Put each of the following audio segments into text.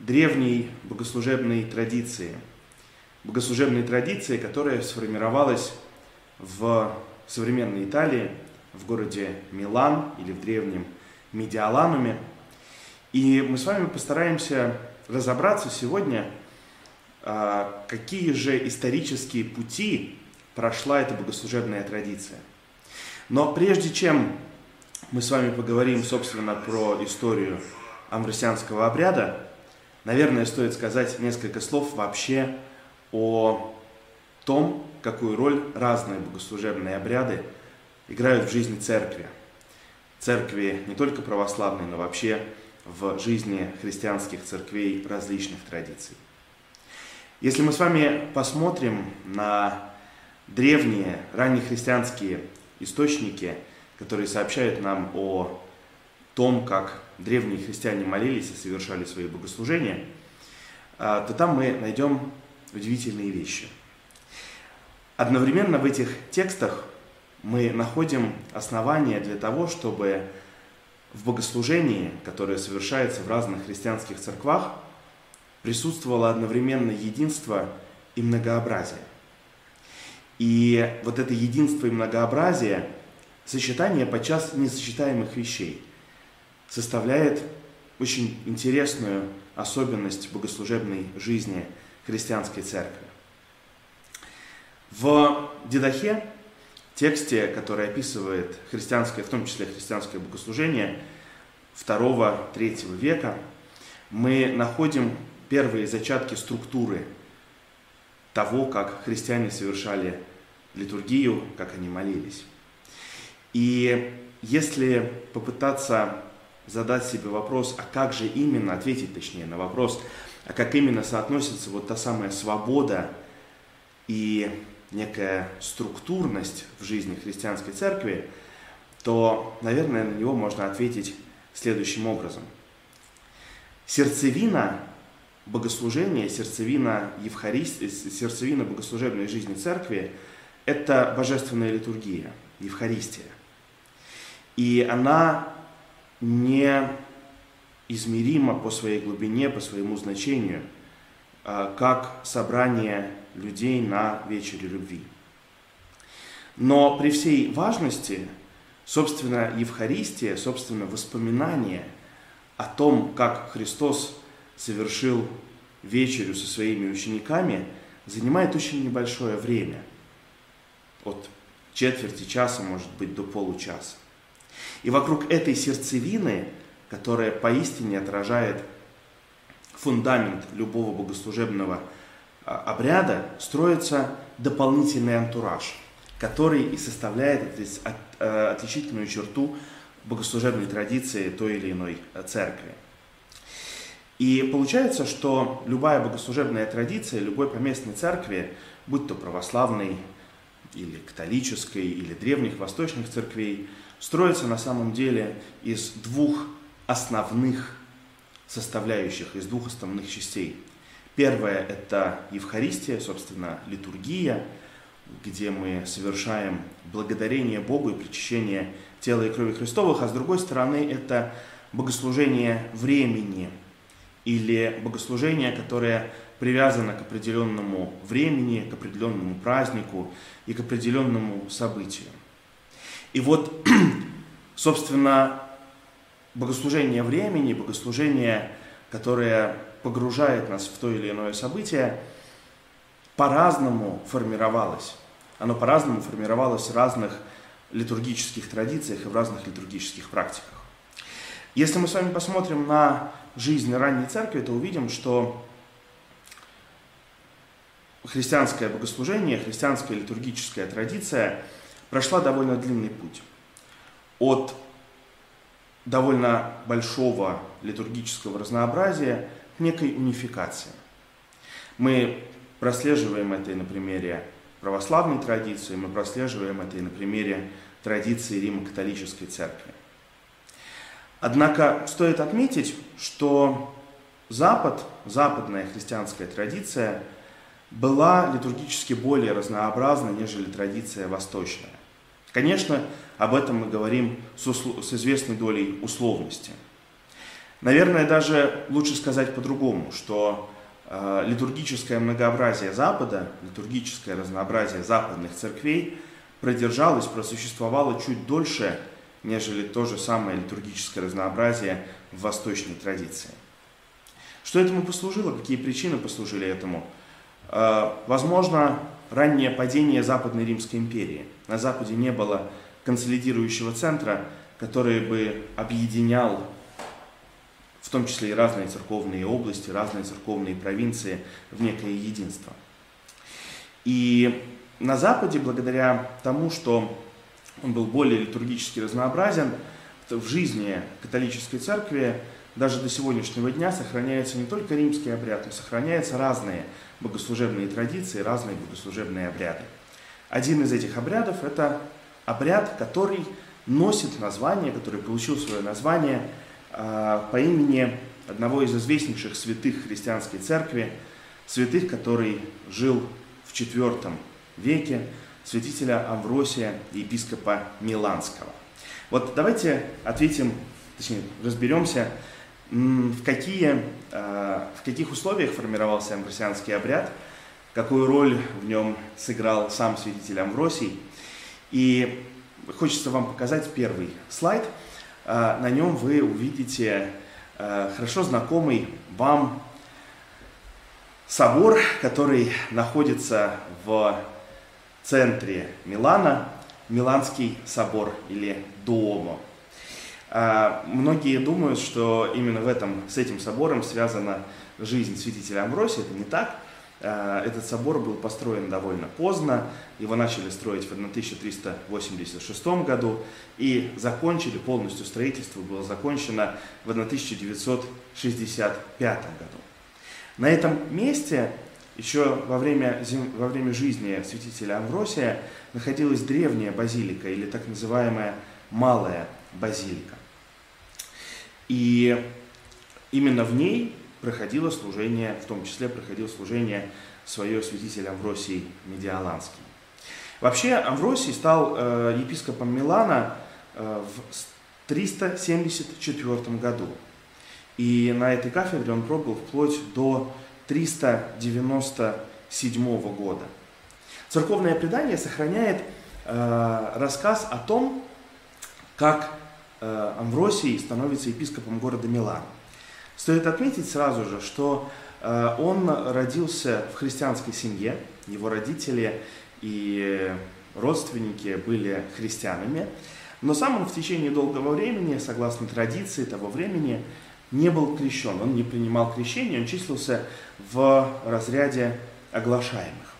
древней богослужебной традиции. Богослужебной традиции, которая сформировалась в современной Италии, в городе Милан или в древнем Медиалануме. И мы с вами постараемся разобраться сегодня, а, какие же исторические пути прошла эта богослужебная традиция. Но прежде чем мы с вами поговорим, собственно, про историю амвросианского обряда, Наверное, стоит сказать несколько слов вообще о том, какую роль разные богослужебные обряды играют в жизни церкви. Церкви не только православной, но вообще в жизни христианских церквей различных традиций. Если мы с вами посмотрим на древние, раннехристианские источники, которые сообщают нам о том, как древние христиане молились и совершали свои богослужения, а, то там мы найдем удивительные вещи. Одновременно в этих текстах мы находим основания для того, чтобы в богослужении, которое совершается в разных христианских церквах, присутствовало одновременно единство и многообразие. И вот это единство и многообразие – сочетание подчас несочетаемых вещей – составляет очень интересную особенность богослужебной жизни христианской церкви. В Дедахе, тексте, который описывает христианское, в том числе христианское богослужение 2-3 века, мы находим первые зачатки структуры того, как христиане совершали литургию, как они молились. И если попытаться задать себе вопрос, а как же именно, ответить точнее на вопрос, а как именно соотносится вот та самая свобода и некая структурность в жизни христианской церкви, то, наверное, на него можно ответить следующим образом. Сердцевина богослужения, сердцевина Евхаристии, сердцевина богослужебной жизни церкви – это божественная литургия, Евхаристия. И она неизмеримо по своей глубине, по своему значению, а, как собрание людей на вечере любви. Но при всей важности, собственно, Евхаристия, собственно, воспоминание о том, как Христос совершил вечерю со своими учениками, занимает очень небольшое время. От четверти часа, может быть, до получаса. И вокруг этой сердцевины, которая поистине отражает фундамент любого богослужебного а, обряда, строится дополнительный антураж, который и составляет э, отличительную черту богослужебной традиции той или иной э, церкви. И получается, что любая богослужебная традиция любой поместной церкви, будь то православной или католической, или древних восточных церквей, строится на самом деле из двух основных составляющих, из двух основных частей. Первое – это Евхаристия, собственно, литургия, где мы совершаем благодарение Богу и причащение тела и крови Христовых, а с другой стороны это богослужение времени или богослужение, которое привязано к определенному времени, к определенному празднику и к определенному событию. И вот, собственно, богослужение времени, богослужение, которое погружает нас в то или иное событие, по-разному формировалось. Оно по-разному формировалось в разных литургических традициях и в разных литургических практиках. Если мы с вами посмотрим на жизнь ранней церкви, то увидим, что христианское богослужение, христианская литургическая традиция – прошла довольно длинный путь. От довольно большого литургического разнообразия к некой унификации. Мы прослеживаем это и на примере православной традиции, мы прослеживаем это и на примере традиции Римо-католической церкви. Однако стоит отметить, что Запад, западная христианская традиция была литургически более разнообразна, нежели традиция восточная. Конечно, об этом мы говорим с, услов... с известной долей условности. Наверное, даже лучше сказать по-другому, что э, литургическое многообразие Запада, литургическое разнообразие западных церквей продержалось, просуществовало чуть дольше, нежели то же самое литургическое разнообразие в восточной традиции. Что этому послужило? Какие причины послужили этому? Э, возможно, раннее падение Западной Римской империи. На Западе не было консолидирующего центра, который бы объединял в том числе и разные церковные области, разные церковные провинции в некое единство. И на Западе, благодаря тому, что он был более литургически разнообразен, в жизни католической церкви даже до сегодняшнего дня сохраняется не только римский обряд, но сохраняются разные богослужебные традиции, разные богослужебные обряды. Один из этих обрядов – это обряд, который носит название, который получил свое название э, по имени одного из известнейших святых христианской церкви, святых, который жил в IV веке, святителя Амвросия, епископа Миланского. Вот давайте ответим, точнее, разберемся, в, какие, э, в каких условиях формировался амвросианский обряд, какую роль в нем сыграл сам святитель Амвросий. И хочется вам показать первый слайд. Э, на нем вы увидите э, хорошо знакомый вам собор, который находится в центре Милана, Миланский собор или Дуомо. А, многие думают, что именно в этом, с этим собором связана жизнь святителя Амбросия. Это не так. А, этот собор был построен довольно поздно. Его начали строить в 1386 году и закончили, полностью строительство было закончено в 1965 году. На этом месте еще во время, во время жизни святителя Амвросия находилась древняя базилика или так называемая малая базилика. И именно в ней проходило служение, в том числе проходило служение свое святитель Амвросий Медиаланский. Вообще Амвросий стал э, епископом Милана э, в 374 году. И на этой кафедре он пробыл вплоть до 397 года. Церковное предание сохраняет э, рассказ о том, как Амвросий становится епископом города Милан. Стоит отметить сразу же, что э, он родился в христианской семье, его родители и родственники были христианами, но сам он в течение долгого времени, согласно традиции того времени, не был крещен, он не принимал крещение, он числился в разряде оглашаемых.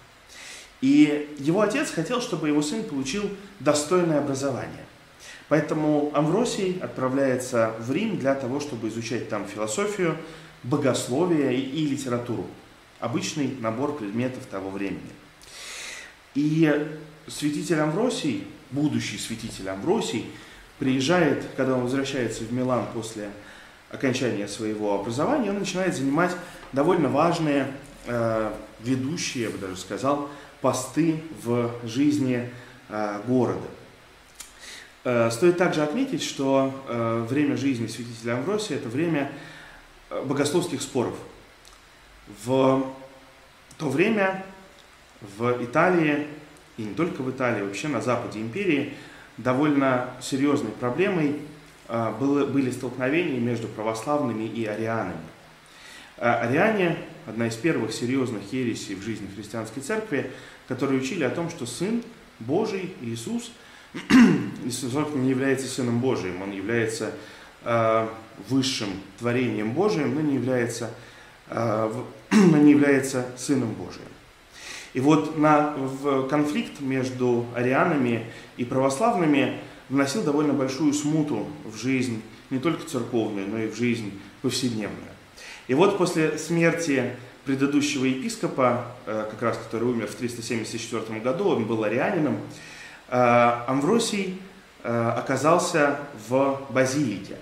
И его отец хотел, чтобы его сын получил достойное образование. Поэтому Амвросий отправляется в Рим для того, чтобы изучать там философию, богословие и, литературу. Обычный набор предметов того времени. И святитель Амвросий, будущий святитель Амвросий, приезжает, когда он возвращается в Милан после окончания своего образования, он начинает занимать довольно важные, э, ведущие, я бы даже сказал, посты в жизни э, города. Э, стоит также отметить, что э, время жизни святителя Амвросия – это время э, богословских споров. В то время в Италии, и не только в Италии, вообще на западе империи, довольно серьезной проблемой были столкновения между православными и арианами. Ариане – одна из первых серьезных ересей в жизни христианской церкви, которые учили о том, что Сын Божий, Иисус – Иисус не является Сыном Божиим, Он является э, высшим творением Божиим, но не является, э, но не является Сыном Божиим. И вот на, в конфликт между арианами и православными вносил довольно большую смуту в жизнь, не только церковную, но и в жизнь повседневную. И вот после смерти предыдущего епископа, как раз который умер в 374 году, он был арианином, Амвросий оказался в базилике.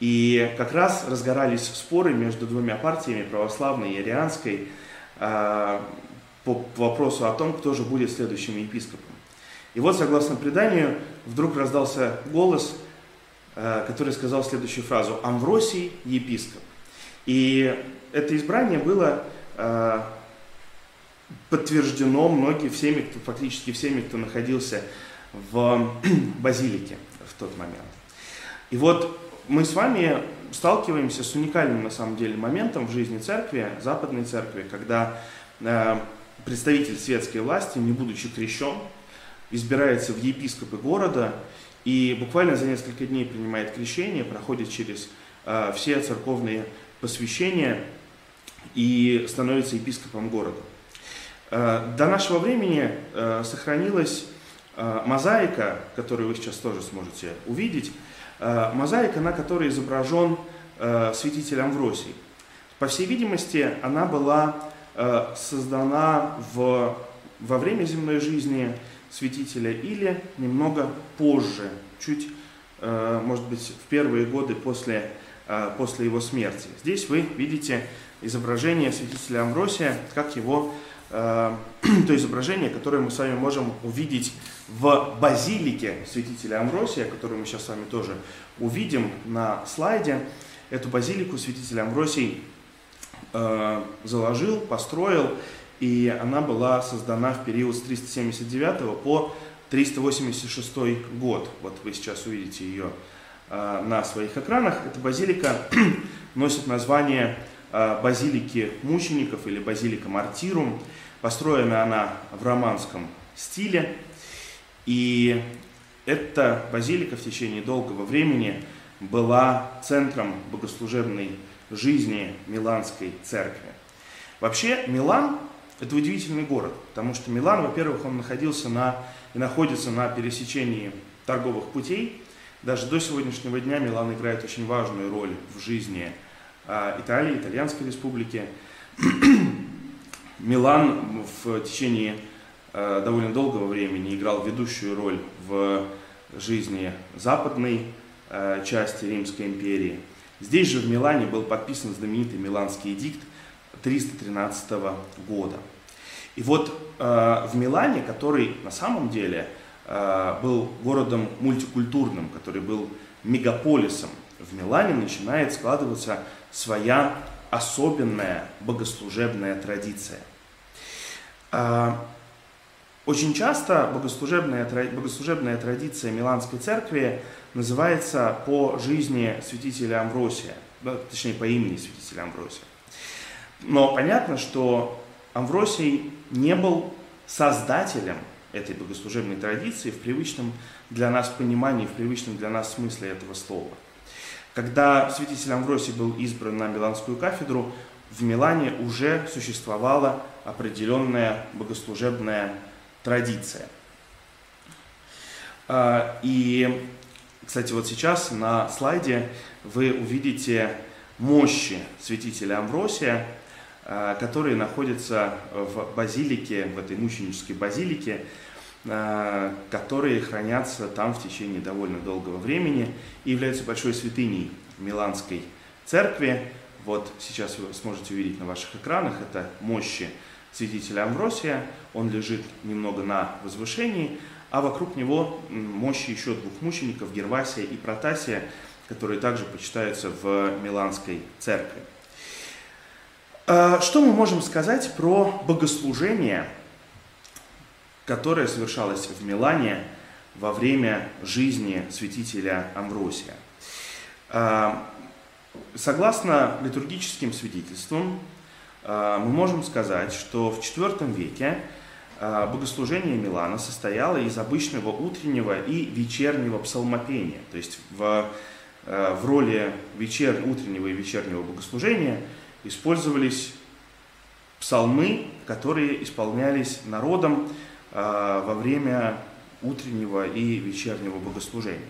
И как раз разгорались споры между двумя партиями, православной и арианской, по вопросу о том, кто же будет следующим епископом. И вот, согласно преданию, вдруг раздался голос, э, который сказал следующую фразу «Амвросий – епископ». И это избрание было э, подтверждено многими, всеми, кто, фактически всеми, кто находился в базилике в тот момент. И вот мы с вами сталкиваемся с уникальным на самом деле моментом в жизни церкви, западной церкви, когда э, представитель светской власти, не будучи крещен, избирается в епископы города и буквально за несколько дней принимает крещение, проходит через э, все церковные посвящения и становится епископом города. Э, до нашего времени э, сохранилась э, мозаика, которую вы сейчас тоже сможете увидеть, мозаика, на которой изображен святитель Амвросий. По всей видимости, она была создана в, во время земной жизни святителя или немного позже, чуть, может быть, в первые годы после, после его смерти. Здесь вы видите изображение святителя Амбросия, как его, то изображение, которое мы с вами можем увидеть в базилике святителя Амбросия, которую мы сейчас с вами тоже увидим на слайде. Эту базилику святитель Амбросий заложил, построил, и она была создана в период с 379 по 386 год. Вот вы сейчас увидите ее а, на своих экранах. Эта базилика носит название базилики мучеников или базилика мартирум. Построена она в романском стиле. И эта базилика в течение долгого времени была центром богослужебной жизни Миланской церкви. Вообще Милан это удивительный город, потому что Милан, во-первых, он находился на и находится на пересечении торговых путей. Даже до сегодняшнего дня Милан играет очень важную роль в жизни Италии, Итальянской республики. Милан в течение а, довольно долгого времени играл ведущую роль в жизни западной а, части Римской империи. Здесь же в Милане был подписан знаменитый Миланский эдикт 313 года. И вот в Милане, который на самом деле был городом мультикультурным, который был мегаполисом, в Милане начинает складываться своя особенная богослужебная традиция. Э, очень часто богослужебная, богослужебная традиция Миланской церкви называется по жизни святителя Амвросия, точнее по имени святителя Амвросия. Но понятно, что Амвросий не был создателем этой богослужебной традиции в привычном для нас понимании, в привычном для нас смысле этого слова. Когда святитель Амвросий был избран на Миланскую кафедру, в Милане уже существовала определенная богослужебная традиция. А, и, кстати, вот сейчас на слайде вы увидите мощи святителя Амвросия – Э, которые находятся в базилике, в этой мученической базилике, которые хранятся там в течение довольно долгого времени и являются большой святыней Миланской церкви. Вот сейчас вы сможете увидеть на ваших экранах, это мощи святителя Амвросия, он лежит немного на возвышении, а вокруг него мощи еще двух мучеников, Гервасия и Протасия, которые также почитаются в Миланской церкви. А, что мы можем сказать про богослужение, которое совершалось в Милане во время жизни святителя Амвросия? А, согласно литургическим свидетельствам, а, мы можем сказать, что в IV веке богослужение Милана состояло из обычного утреннего и вечернего псалмопения. То есть в, в роли вечер, утреннего и вечернего богослужения – использовались псалмы, которые исполнялись народом а, во время утреннего и вечернего богослужения.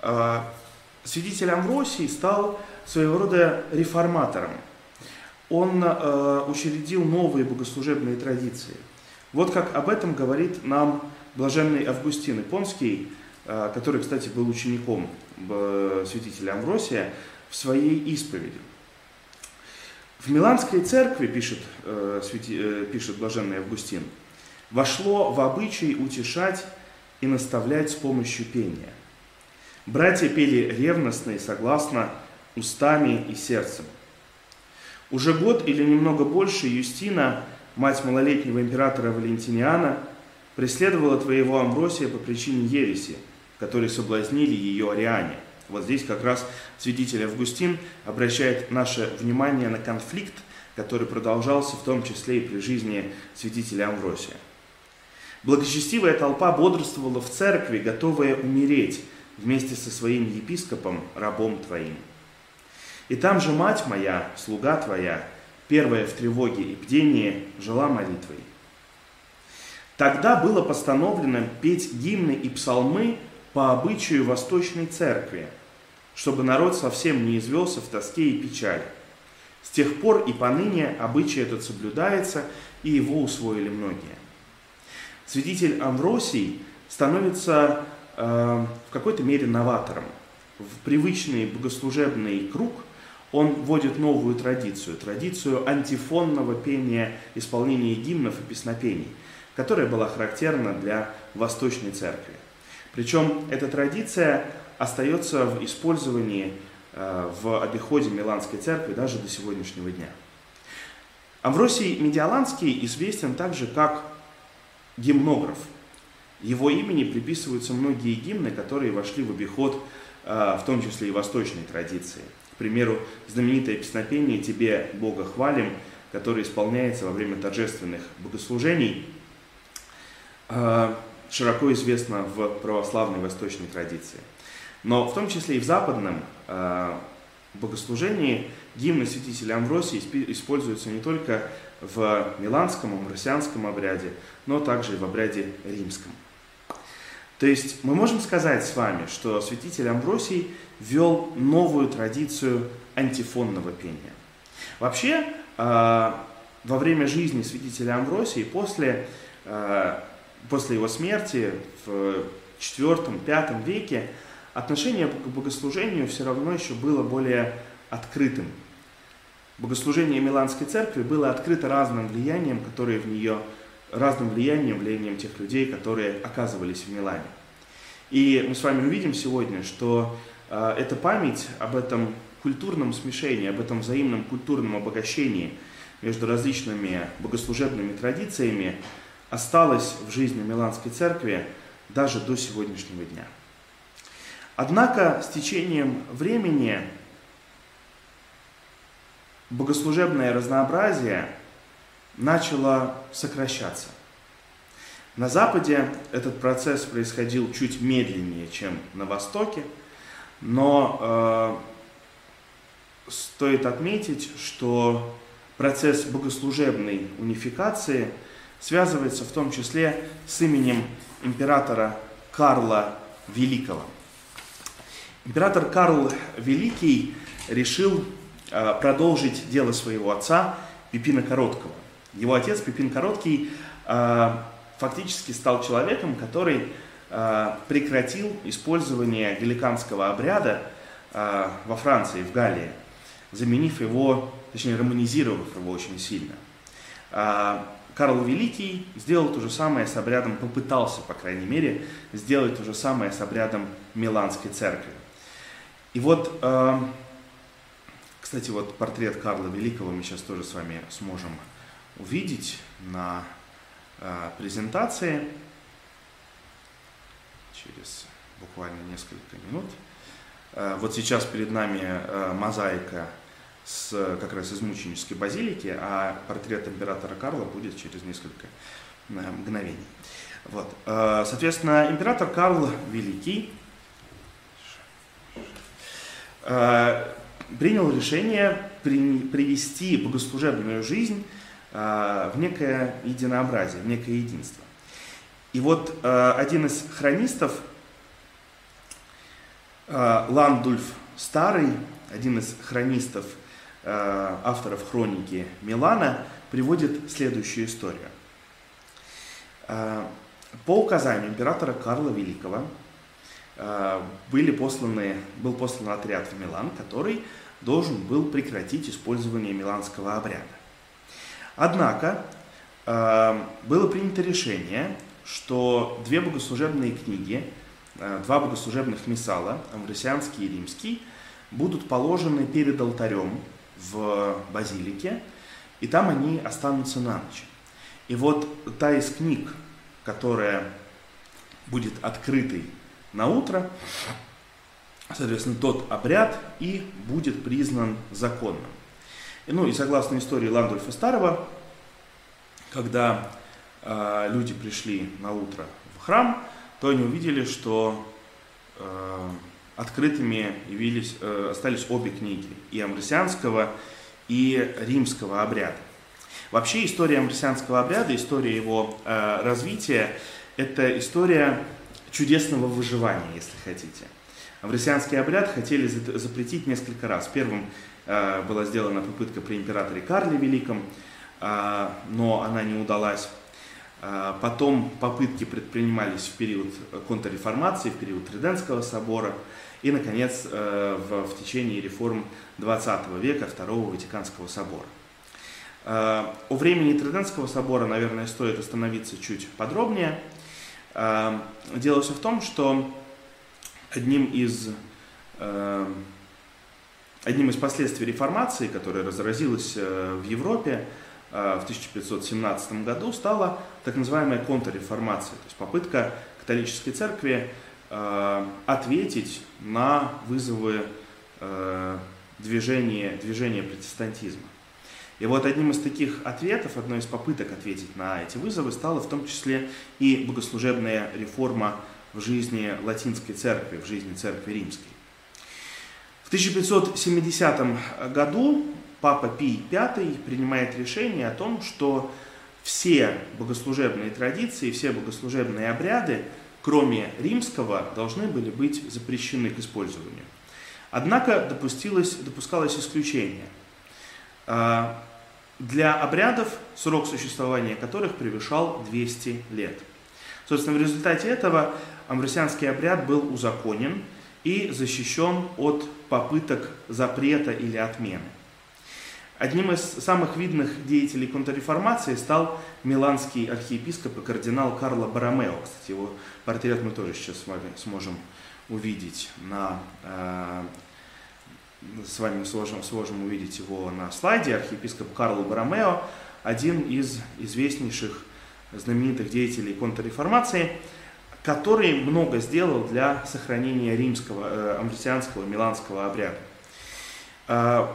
А, святитель Амвросий стал своего рода реформатором. он э, учредил новые богослужебные традиции. Вот как об этом говорит нам блаженный Августин Ипонский, э, который, кстати, был учеником э, святителя Амвросия, в своей исповеди. В Миланской церкви, пишет, э, э, пишет блаженный Августин, вошло в обычай утешать и наставлять с помощью пения. Братья пели ревностно и согласно устами и сердцем. Уже год или немного больше Юстина, мать малолетнего императора Валентиниана, преследовала твоего Амбросия по причине ереси, которые соблазнили ее ариане. Вот здесь как раз святитель Августин обращает наше внимание на конфликт, который продолжался в том числе и при жизни святителя Амвросия. Благочестивая толпа бодрствовала в церкви, готовая умереть вместе со своим епископом, рабом твоим. И там же мать моя, слуга твоя, первая в тревоге и бдении, жила молитвой. Тогда было постановлено петь гимны и псалмы по обычаю Восточной Церкви, чтобы народ совсем не извелся в тоске и печали. С тех пор и поныне обычай этот соблюдается, и его усвоили многие. Святитель Амвросий становится э, в какой-то мере новатором. В привычный богослужебный круг он вводит новую традицию, традицию антифонного пения, исполнения гимнов и песнопений, которая была характерна для Восточной Церкви. Причем эта традиция остается в использовании э, в обиходе Миланской церкви даже до сегодняшнего дня. Амвросий Медиаланский известен также как гимнограф. Его имени приписываются многие гимны, которые вошли в обиход, э, в том числе и восточной традиции. К примеру, знаменитое песнопение «Тебе, Бога, хвалим», которое исполняется во время торжественных богослужений, э, широко известно в православной восточной традиции. Но в том числе и в западном э, богослужении гимны святителя Амвросия используются не только в миланском, амвросианском обряде, но также и в обряде римском. То есть мы можем сказать с вами, что святитель Амвросий ввел новую традицию антифонного пения. Вообще, э, во время жизни святителя Амвросии, после, э, после его смерти в IV-V веке, отношение к богослужению все равно еще было более открытым. Богослужение Миланской церкви было открыто разным влиянием, которые в нее, разным влиянием, влиянием тех людей, которые оказывались в Милане. И мы с вами увидим сегодня, что э, эта память об этом культурном смешении, об этом взаимном культурном обогащении между различными богослужебными традициями осталась в жизни Миланской церкви даже до сегодняшнего дня. Однако с течением времени богослужебное разнообразие начало сокращаться. На Западе этот процесс происходил чуть медленнее, чем на Востоке, но э, стоит отметить, что процесс богослужебной унификации связывается в том числе с именем императора Карла Великого. Император Карл Великий решил продолжить дело своего отца Пипина Короткого. Его отец Пипин Короткий э, фактически стал человеком, который э, прекратил использование галиканского обряда во Франции, в Галлии, заменив его, точнее романизировав его очень сильно. Карл Великий сделал то же самое с обрядом, попытался, по крайней мере, сделать то же самое с обрядом Миланской церкви. И вот, кстати, вот портрет Карла Великого мы сейчас тоже с вами сможем увидеть на э, презентации через буквально несколько минут. Э, вот сейчас перед нами э, мозаика с, как раз из мученической базилики, а портрет императора Карла будет через несколько мгновений. Вот. Соответственно, император Карл Великий Э, принял решение привести богослужебную жизнь э, в некое единообразие, в некое единство. И вот э, один из хронистов, Ландульф Старый, один из хронистов авторов хроники Милана приводит следующую историю. По указанию императора Карла Великого были посланы, был послан отряд в Милан, который должен был прекратить использование миланского обряда. Однако было принято решение, что две богослужебные книги, два богослужебных миссала, амвросианский и римский, будут положены перед алтарем в базилике, и там они останутся на ночь. И вот та из книг, которая будет открытой на утро, соответственно, тот обряд и будет признан законным. Ну и согласно истории Ландольфа Старого, когда э, люди пришли на утро в храм, то они увидели, что э, открытыми явились, э, остались обе книги, и амбросианского, и римского обряда. Вообще история амбросианского обряда, история его э, развития, это история чудесного выживания, если хотите. Амвросианский обряд хотели запретить несколько раз. Первым э, была сделана попытка при императоре Карле Великом, э, но она не удалась. Э, потом попытки предпринимались в период контрреформации, в период Триденского собора и, наконец, э, в, в течение реформ XX века, Второго Ватиканского собора. Э, о времени Триденского собора, наверное, стоит остановиться чуть подробнее. Э, дело все в том, что одним из, э, одним из последствий реформации, которая разразилась в Европе в 1517 году, стала так называемая контрреформация, то есть попытка католической церкви ответить на вызовы движения, движения протестантизма. И вот одним из таких ответов, одной из попыток ответить на эти вызовы стала в том числе и богослужебная реформа в жизни латинской церкви, в жизни церкви римской. В 1570 году Папа Пий V принимает решение о том, что все богослужебные традиции, все богослужебные обряды, кроме римского, должны были быть запрещены к использованию. Однако допустилось, допускалось исключение. Для обрядов, срок существования которых превышал 200 лет. Собственно, в результате этого амбросианский обряд был узаконен и защищен от попыток запрета или отмены. Одним из самых видных деятелей контрреформации стал миланский архиепископ и кардинал Карло Баромео. Кстати, его портрет мы тоже сейчас с вами сможем увидеть на э, с вами сможем, сможем увидеть его на слайде, архиепископ Карло Баромео, один из известнейших знаменитых деятелей контрреформации, который много сделал для сохранения римского, э, амбросианского, миланского обряда. Э,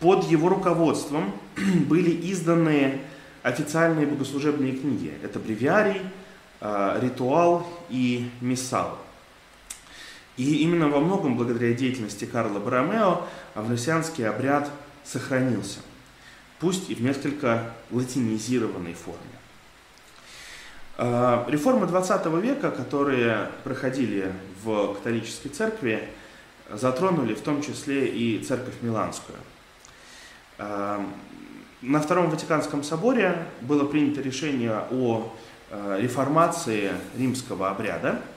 под его руководством были изданы официальные богослужебные книги. Это бревиарий, э, ритуал и миссал. И именно во многом благодаря деятельности Карла Баромео авносианский обряд сохранился, пусть и в несколько латинизированной форме. А, реформы 20 века, которые проходили в католической церкви, затронули в том числе и церковь Миланскую. А, на Втором Ватиканском соборе было принято решение о а, реформации римского обряда –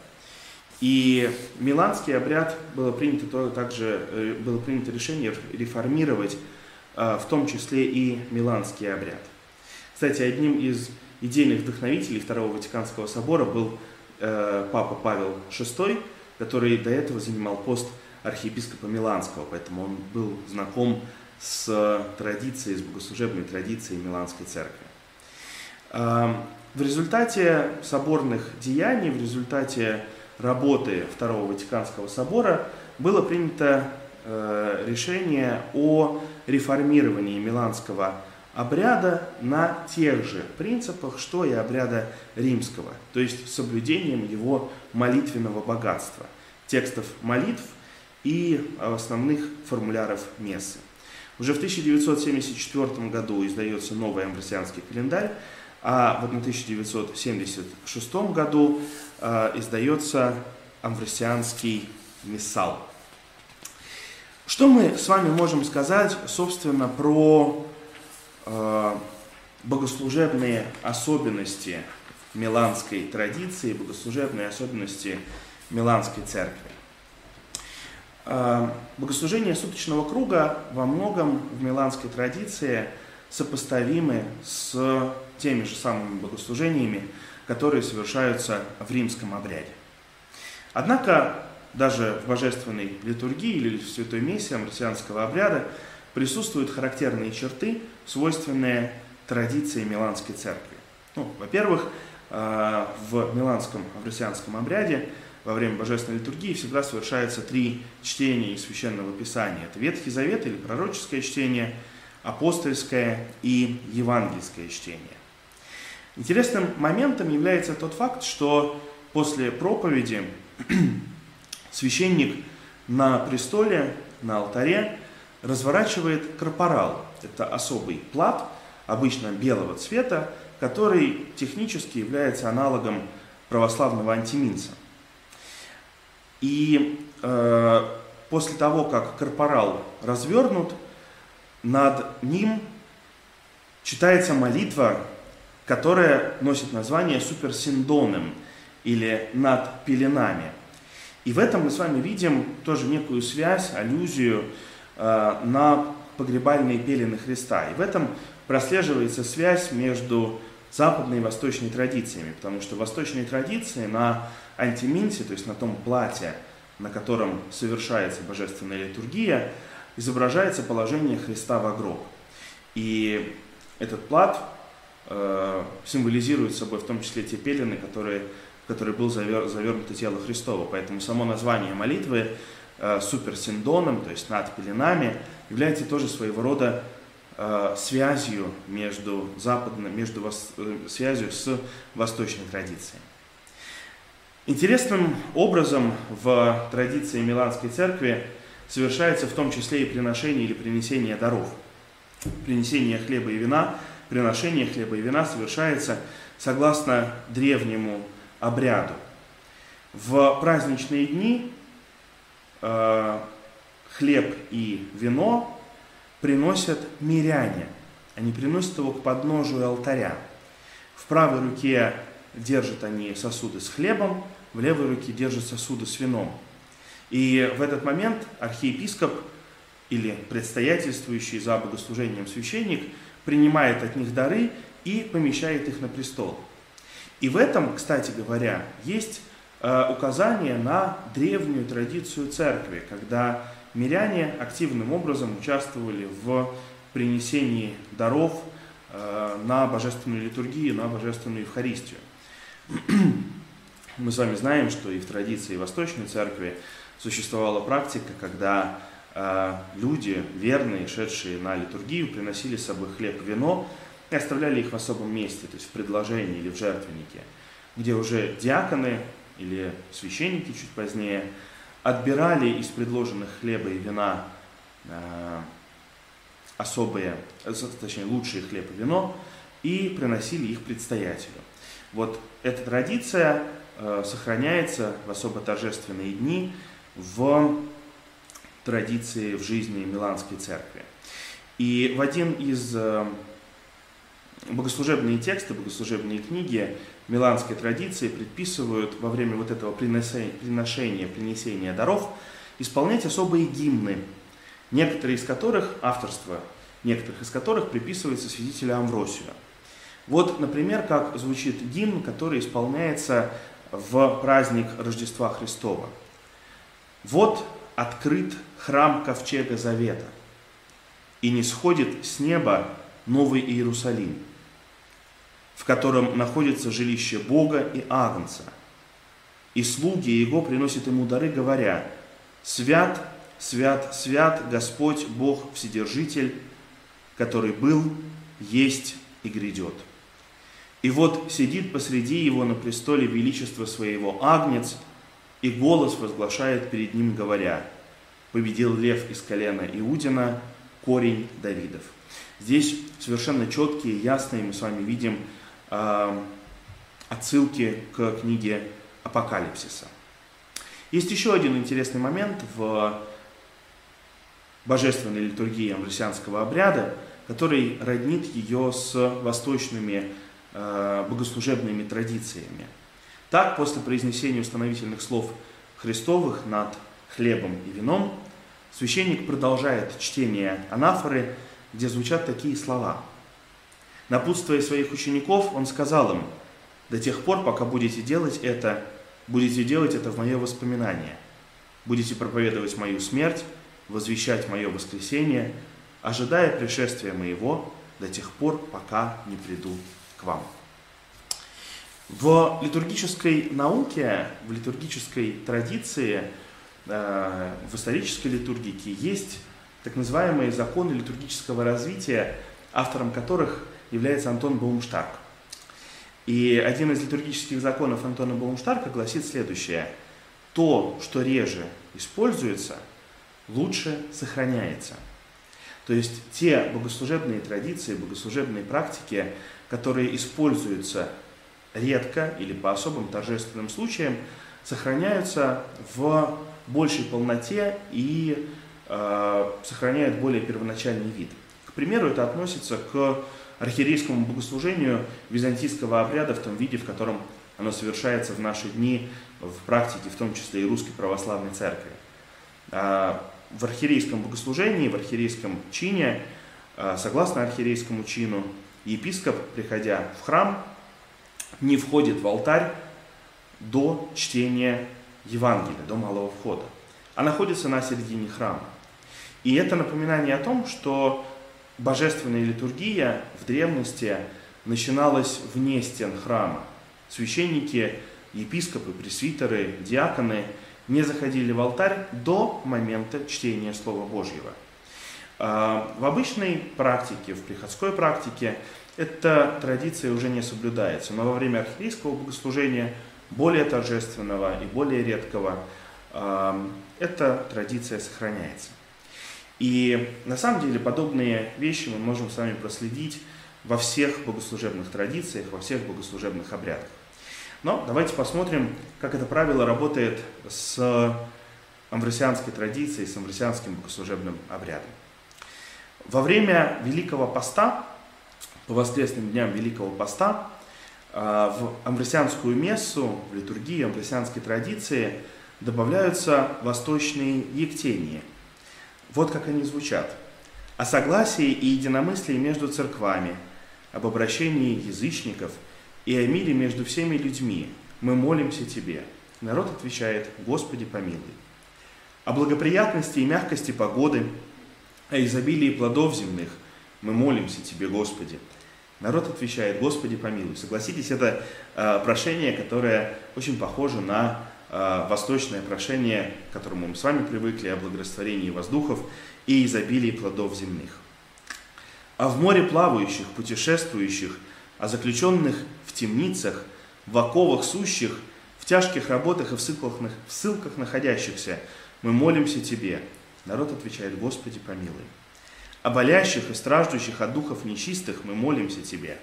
и Миланский обряд было принято также э, было принято решение реформировать э, в том числе и Миланский обряд. Кстати, одним из идейных вдохновителей Второго Ватиканского собора был э, папа Павел VI, который до этого занимал пост архиепископа Миланского, поэтому он был знаком с традицией, с богослужебной традицией Миланской церкви. Эм, в результате соборных деяний, в результате работы Второго Ватиканского собора было принято э, решение о реформировании миланского обряда на тех же принципах, что и обряда римского, то есть соблюдением его молитвенного богатства, текстов молитв и основных формуляров мессы. Уже в 1974 году издается новый амбросианский календарь, а в 1976 году э, издается Амвросианский миссал. Что мы с вами можем сказать, собственно, про э, богослужебные особенности миланской традиции, богослужебные особенности миланской церкви? Э, богослужение суточного круга во многом в миланской традиции сопоставимы с теми же самыми богослужениями, которые совершаются в римском обряде. Однако даже в божественной литургии или в святой мессе амбросианского обряда присутствуют характерные черты, свойственные традиции Миланской церкви. Ну, во-первых, э, в Миланском амбросианском обряде во время божественной литургии всегда совершаются три чтения из Священного Писания. Это Ветхий Завет или пророческое чтение, апостольское и евангельское чтение. Интересным моментом является тот факт, что после проповеди священник на престоле, на алтаре разворачивает корпорал. Это особый плат, обычно белого цвета, который технически является аналогом православного антиминца. И э, после того, как корпорал развернут, над ним читается молитва, которая носит название суперсиндоном или над пеленами – и в этом мы с вами видим тоже некую связь, аллюзию э, на погребальные пелены Христа. И в этом прослеживается связь между западной и восточной традициями, потому что восточные традиции на антиминте, то есть на том платье, на котором совершается божественная литургия, изображается положение Христа в гроб. И этот плат э, символизирует собой в том числе те пелены, которые который был завер, завернуто тело Христова. Поэтому само название молитвы э, суперсиндоном, то есть над пеленами, является тоже своего рода э, связью между западной, между вос, э, связью с восточной традицией. Интересным образом в традиции Миланской церкви совершается в том числе и приношение или принесение даров. Принесение хлеба и вина, приношение хлеба и вина совершается согласно древнему обряду. В праздничные дни э, хлеб и вино приносят миряне. Они приносят его к подножию алтаря. В правой руке держат они сосуды с хлебом, в левой руке держат сосуды с вином. И в этот момент архиепископ или предстоятельствующий за богослужением священник принимает от них дары и помещает их на престол. И в этом, кстати говоря, есть э, указание на древнюю традицию церкви, когда миряне активным образом участвовали в принесении даров э, на божественную литургию, на божественную Евхаристию. Мы с вами знаем, что и в традиции Восточной Церкви существовала практика, когда э, люди, верные, шедшие на литургию, приносили с собой хлеб и вино, и оставляли их в особом месте, то есть в предложении или в жертвеннике, где уже диаконы или священники чуть позднее отбирали из предложенных хлеба и вина э, особые, точнее лучшие хлеб и вино и приносили их предстоятелю. Вот эта традиция э, сохраняется в особо торжественные дни в традиции в жизни Миланской церкви. И в один из э, богослужебные тексты, богослужебные книги миланской традиции предписывают во время вот этого приношения, принесения даров исполнять особые гимны, некоторые из которых, авторство некоторых из которых приписывается святителю Амвросию. Вот, например, как звучит гимн, который исполняется в праздник Рождества Христова. «Вот открыт храм Ковчега Завета, и не сходит с неба Новый Иерусалим, в котором находится жилище Бога и Агнца. И слуги Его приносят Ему дары, говоря, «Свят, свят, свят Господь Бог Вседержитель, который был, есть и грядет». И вот сидит посреди его на престоле величества своего Агнец, и голос возглашает перед ним, говоря, «Победил лев из колена Иудина, корень Давидов». Здесь совершенно четкие, ясные мы с вами видим отсылки к книге Апокалипсиса. Есть еще один интересный момент в божественной литургии амвросианского обряда, который роднит ее с восточными э, богослужебными традициями. Так, после произнесения установительных слов Христовых над хлебом и вином, священник продолжает чтение анафоры, где звучат такие слова. Напутствуя своих учеников, он сказал им, «До тех пор, пока будете делать это, будете делать это в мое воспоминание. Будете проповедовать мою смерть, возвещать мое воскресение, ожидая пришествия моего до тех пор, пока не приду к вам». В литургической науке, в литургической традиции, э, в исторической литургике есть так называемые законы литургического развития, автором которых является Антон Баумштарк. И один из литургических законов Антона Баумштарка гласит следующее. То, что реже используется, лучше сохраняется. То есть те богослужебные традиции, богослужебные практики, которые используются редко или по особым торжественным случаям, сохраняются в большей полноте и э, сохраняют более первоначальный вид. К примеру, это относится к архиерейскому богослужению византийского обряда в том виде, в котором оно совершается в наши дни в практике, в том числе и русской православной церкви. А, в архиерейском богослужении, в архиерейском чине, а, согласно архиерейскому чину, епископ, приходя в храм, не входит в алтарь до чтения Евангелия, до малого входа, а находится на середине храма. И это напоминание о том, что божественная литургия в древности начиналась вне стен храма. Священники, епископы, пресвитеры, диаконы не заходили в алтарь до момента чтения Слова Божьего. А, в обычной практике, в приходской практике эта традиция уже не соблюдается, но во время архиерейского богослужения, более торжественного и более редкого, эта традиция сохраняется. И на самом деле подобные вещи мы можем с вами проследить во всех богослужебных традициях, во всех богослужебных обрядах. Но давайте посмотрим, как это правило работает с амвросианской традицией, с амвросианским богослужебным обрядом. Во время Великого Поста, по воскресным дням Великого Поста, а, в амвросианскую мессу, в литургии амвросианской традиции добавляются восточные ектения – вот как они звучат. О согласии и единомыслии между церквами, об обращении язычников и о мире между всеми людьми. Мы молимся Тебе. Народ отвечает, Господи, помилуй. О благоприятности и мягкости погоды, о изобилии плодов земных. Мы молимся Тебе, Господи. Народ отвечает, Господи, помилуй. Согласитесь, это э, прошение, которое очень похоже на Э, восточное прошение, к которому мы с вами привыкли, о благорастворении воздухов и изобилии плодов земных. А в море плавающих, путешествующих, о заключенных в темницах, в оковах сущих, в тяжких работах и в ссылках, в ссылках находящихся, мы молимся Тебе. Народ отвечает, Господи, помилуй. О болящих и страждущих от духов нечистых мы молимся Тебе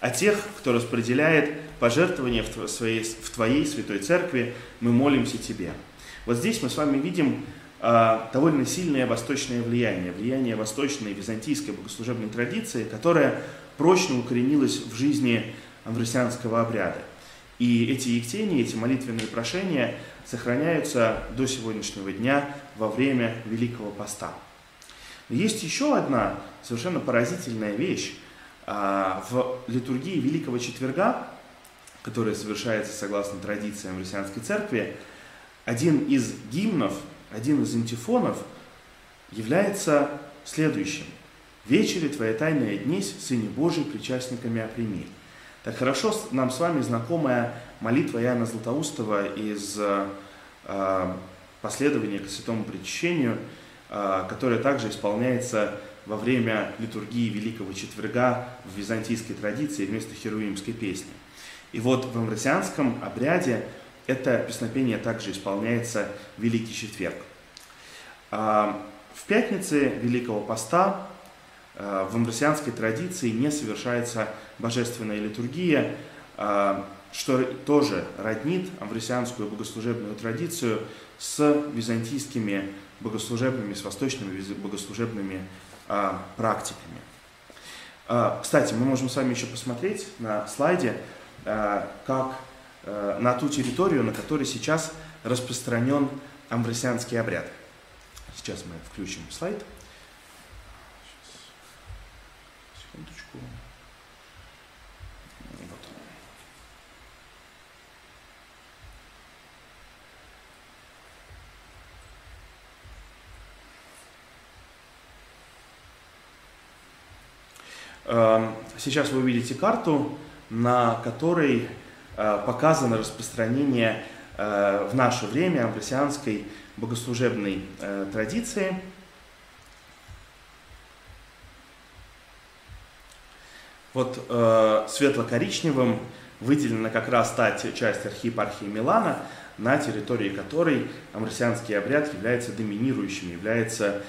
а тех, кто распределяет пожертвования в твоей, в твоей святой церкви, мы молимся Тебе. Вот здесь мы с вами видим э, довольно сильное восточное влияние, влияние восточной византийской богослужебной традиции, которая прочно укоренилась в жизни амвросианского обряда. И эти ектения, эти молитвенные прошения сохраняются до сегодняшнего дня во время Великого Поста. Есть еще одна совершенно поразительная вещь, а, в литургии Великого Четверга, которая совершается согласно традициям Христианской Церкви, один из гимнов, один из антифонов является следующим. «Вечери Твоя тайная днесь, Сыне Божий, причастниками оприми». Так хорошо нам с вами знакомая молитва Иоанна Златоустова из э, последования к святому причащению, которая также исполняется во время литургии Великого Четверга в византийской традиции вместо херувимской песни. И вот в амвросианском обряде это песнопение также исполняется в Великий Четверг. А, в пятнице Великого Поста а, в амвросианской традиции не совершается божественная литургия, а, что тоже роднит амвросианскую богослужебную традицию с византийскими богослужебными, с восточными богослужебными а, практиками. А, кстати, мы можем с вами еще посмотреть на слайде, а, как а, на ту территорию, на которой сейчас распространен амбросианский обряд. Сейчас мы включим слайд. Секундочку. Сейчас вы увидите карту, на которой э, показано распространение э, в наше время амбросианской богослужебной э, традиции. Вот светло-коричневым выделена как раз та часть архиепархии Милана, на территории которой амбросианский обряд является доминирующим, является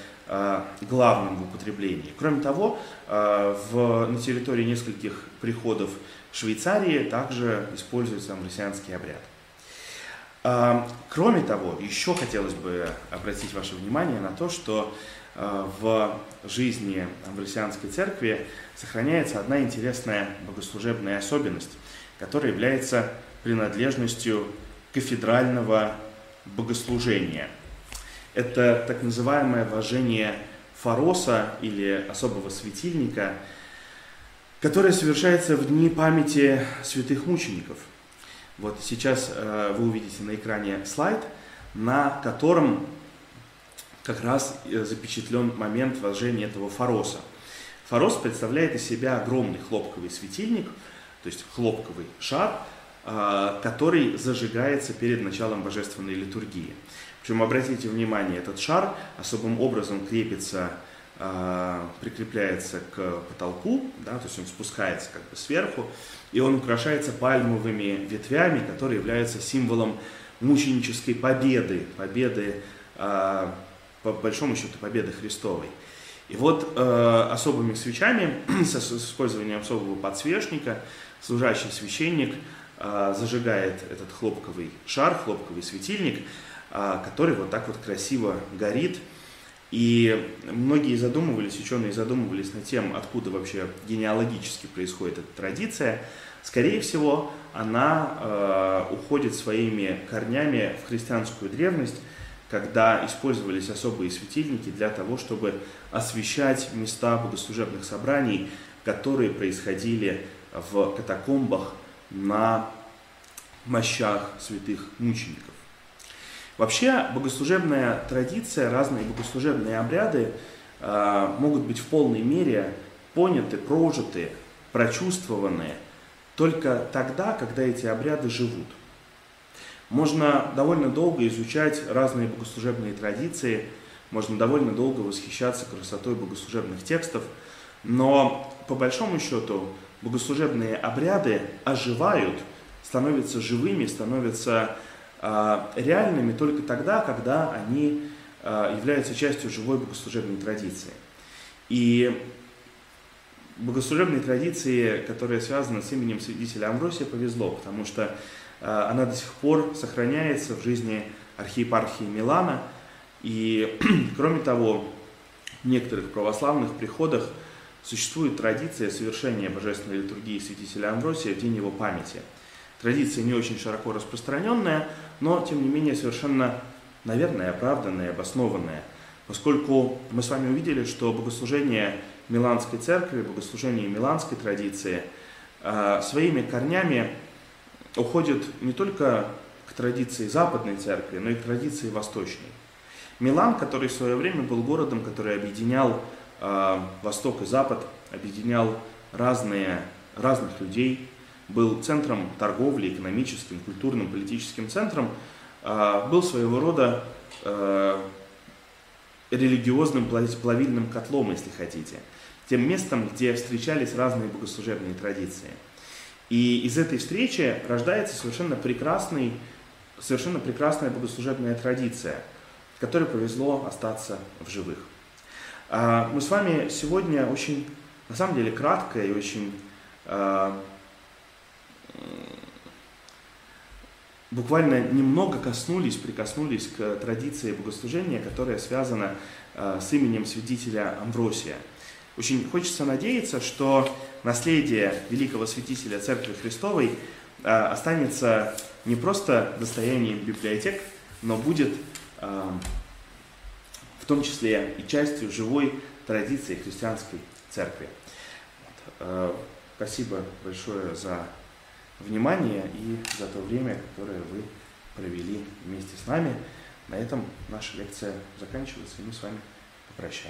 главным в употреблении. Кроме того, э, в, на территории нескольких приходов Швейцарии также используется амбросианский обряд. Э, кроме того, еще хотелось бы обратить ваше внимание на то, что в жизни амбросианской церкви сохраняется одна интересная богослужебная особенность, которая является принадлежностью кафедрального богослужения – это так называемое вожение фароса или особого светильника, которое совершается в дни памяти святых мучеников. Вот сейчас э, вы увидите на экране слайд, на котором как раз э, запечатлен момент вожения этого фароса. Фарос представляет из себя огромный хлопковый светильник, то есть хлопковый шар, э, который зажигается перед началом божественной литургии. Причем, обратите внимание, этот шар особым образом крепится, э, прикрепляется к потолку, да, то есть он спускается как бы сверху, и он украшается пальмовыми ветвями, которые являются символом мученической победы, победы, э, по большому счету, победы Христовой. И вот э, особыми свечами, с использованием особого подсвечника, служащий священник э, зажигает этот хлопковый шар, хлопковый светильник, а, который вот так вот красиво горит. И многие задумывались, ученые задумывались над тем, откуда вообще генеалогически происходит эта традиция. Скорее всего, она э, уходит своими корнями в христианскую древность, когда использовались особые светильники для того, чтобы освещать места богослужебных собраний, которые происходили в катакомбах на мощах святых мучеников. Вообще богослужебная традиция, разные богослужебные обряды э, могут быть в полной мере поняты, прожиты, прочувствованы только тогда, когда эти обряды живут. Можно довольно долго изучать разные богослужебные традиции, можно довольно долго восхищаться красотой богослужебных текстов, но по большому счету богослужебные обряды оживают, становятся живыми, становятся реальными только тогда, когда они а, являются частью живой богослужебной традиции. И богослужебной традиции, которая связана с именем святителя Амвросия, повезло, потому что а, она до сих пор сохраняется в жизни архиепархии Милана. И, кроме того, в некоторых православных приходах существует традиция совершения божественной литургии святителя Амвросия в день его памяти. Традиция не очень широко распространенная, но тем не менее совершенно, наверное, оправданная, обоснованная, поскольку мы с вами увидели, что богослужение Миланской церкви, богослужение Миланской традиции э, своими корнями уходит не только к традиции Западной церкви, но и к традиции Восточной. Милан, который в свое время был городом, который объединял э, Восток и Запад, объединял разные, разных людей, был центром торговли, экономическим, культурным, политическим центром, а, был своего рода а, религиозным плавильным котлом, если хотите, тем местом, где встречались разные богослужебные традиции. И из этой встречи рождается совершенно прекрасный, совершенно прекрасная богослужебная традиция, которой повезло остаться в живых. А, мы с вами сегодня очень, на самом деле, кратко и очень буквально немного коснулись, прикоснулись к традиции богослужения, которая связана э, с именем святителя Амвросия. Очень хочется надеяться, что наследие великого святителя Церкви Христовой э, останется не просто достоянием библиотек, но будет э, в том числе и частью живой традиции христианской церкви. Спасибо большое за внимание и за то время, которое вы провели вместе с нами. На этом наша лекция заканчивается, и мы с вами попрощаемся.